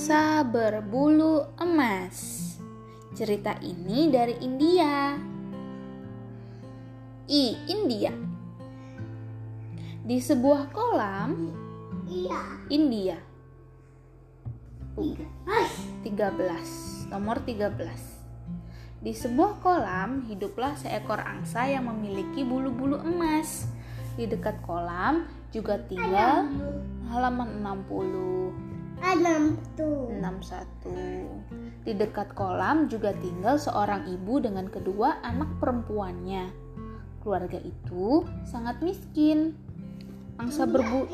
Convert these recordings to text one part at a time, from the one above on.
Angsa berbulu emas. Cerita ini dari India. I. India. Di sebuah kolam Iya. India. Hai. 13. Nomor 13. Di sebuah kolam hiduplah seekor angsa yang memiliki bulu-bulu emas. Di dekat kolam juga tinggal halaman 60. Enam tuh. 61. Di dekat kolam juga tinggal seorang ibu dengan kedua anak perempuannya. Keluarga itu sangat miskin. Angsa berbulu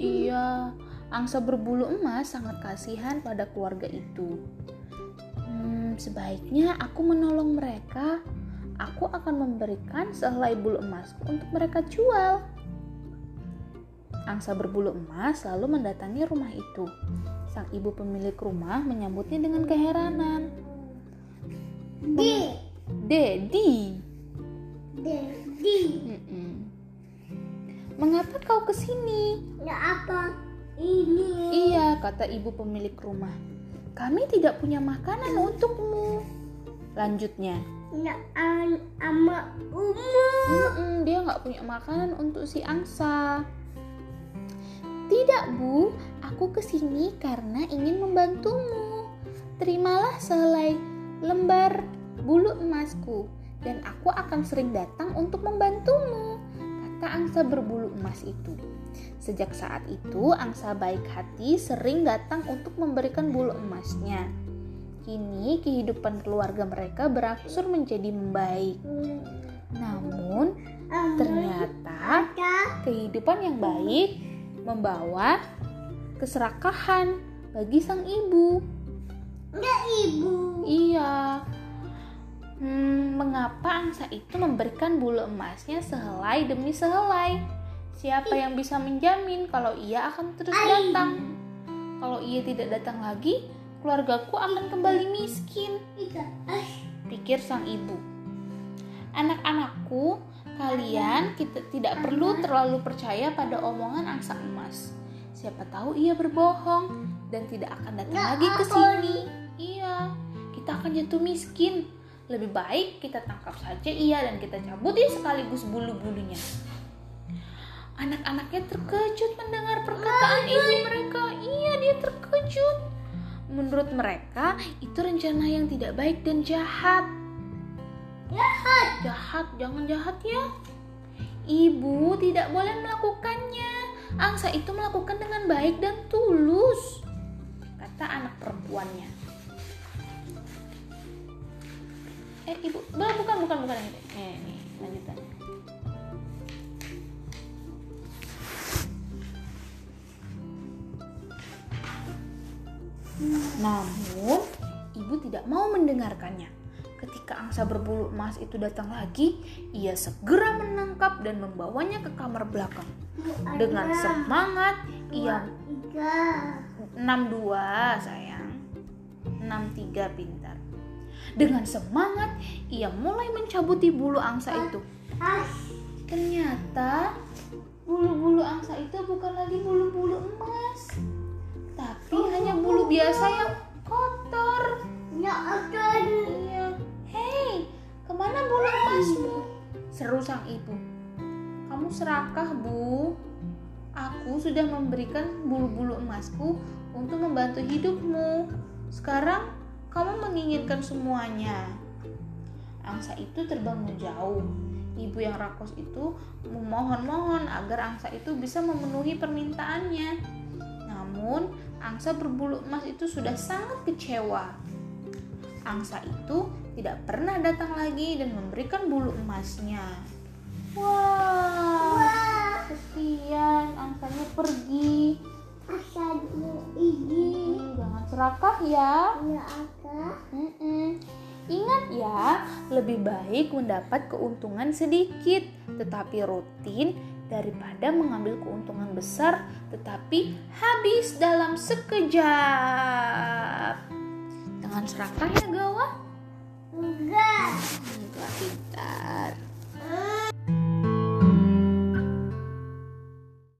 Iya, angsa berbulu emas sangat kasihan pada keluarga itu. Hmm, sebaiknya aku menolong mereka. Aku akan memberikan sehelai bulu emasku untuk mereka jual. Angsa berbulu emas lalu mendatangi rumah itu. Sang ibu pemilik rumah menyambutnya dengan keheranan. D. Dedi, D. D. Mm-mm. mengapa kau ke sini? Ya apa? Ini. Iya, kata ibu pemilik rumah. Kami tidak punya makanan untukmu. Lanjutnya, Ya ama umur. "Mm-mm, dia nggak punya makanan untuk si angsa. Tidak, Bu. Aku ke sini karena ingin membantumu. Terimalah sehelai lembar bulu emasku, dan aku akan sering datang untuk membantumu, kata angsa berbulu emas itu. Sejak saat itu, angsa baik hati sering datang untuk memberikan bulu emasnya. Kini, kehidupan keluarga mereka berangsur menjadi membaik. Namun, ternyata kehidupan yang baik membawa keserakahan bagi sang ibu. Enggak ibu. Iya. Hmm, mengapa angsa itu memberikan bulu emasnya sehelai demi sehelai? Siapa yang bisa menjamin kalau ia akan terus datang? Kalau ia tidak datang lagi, keluargaku akan kembali miskin, pikir sang ibu. Anak-anakku, kalian kita tidak perlu terlalu percaya pada omongan angsa emas. Siapa tahu ia berbohong dan tidak akan datang Nggak lagi ke sini. Iya, kita akan jatuh miskin. Lebih baik kita tangkap saja ia dan kita cabut ya sekaligus bulu-bulunya. Anak-anaknya terkejut mendengar perkataan ibu mereka. Iya, dia terkejut. Menurut mereka, itu rencana yang tidak baik dan jahat. Jahat. Jahat, jangan jahat ya. Ibu tidak boleh melakukannya. Angsa itu melakukan dengan baik dan tulus, kata anak perempuannya. Eh, ibu, bukan, bukan, bukan, bukan. Nih, nih, lanjutannya. Namun, ibu tidak mau mendengarkannya. Ketika angsa berbulu emas itu datang lagi, ia segera menangkap dan membawanya ke kamar belakang. Dengan semangat, ia Tiga. 62 sayang. 63 pintar. Dengan semangat, ia mulai mencabuti bulu angsa itu. Ah. Ternyata bulu-bulu angsa itu bukan lagi bulu-bulu emas, tapi hanya bulu biasa yang Seru sang ibu. Kamu serakah, Bu. Aku sudah memberikan bulu-bulu emasku untuk membantu hidupmu. Sekarang kamu menginginkan semuanya. Angsa itu terbang menjauh. Ibu yang rakus itu memohon-mohon agar angsa itu bisa memenuhi permintaannya. Namun, angsa berbulu emas itu sudah sangat kecewa. Angsa itu tidak pernah datang lagi dan memberikan bulu emasnya. Wah, Wah. kesian, angsanya pergi. Asalnya ini. Hmm, jangan serakah ya. Ya akan. Mm-mm. Ingat ya, lebih baik mendapat keuntungan sedikit tetapi rutin daripada mengambil keuntungan besar tetapi habis dalam sekejap. Jangan serakah ya Gawa. Enggak. Enggak pintar. Hmm.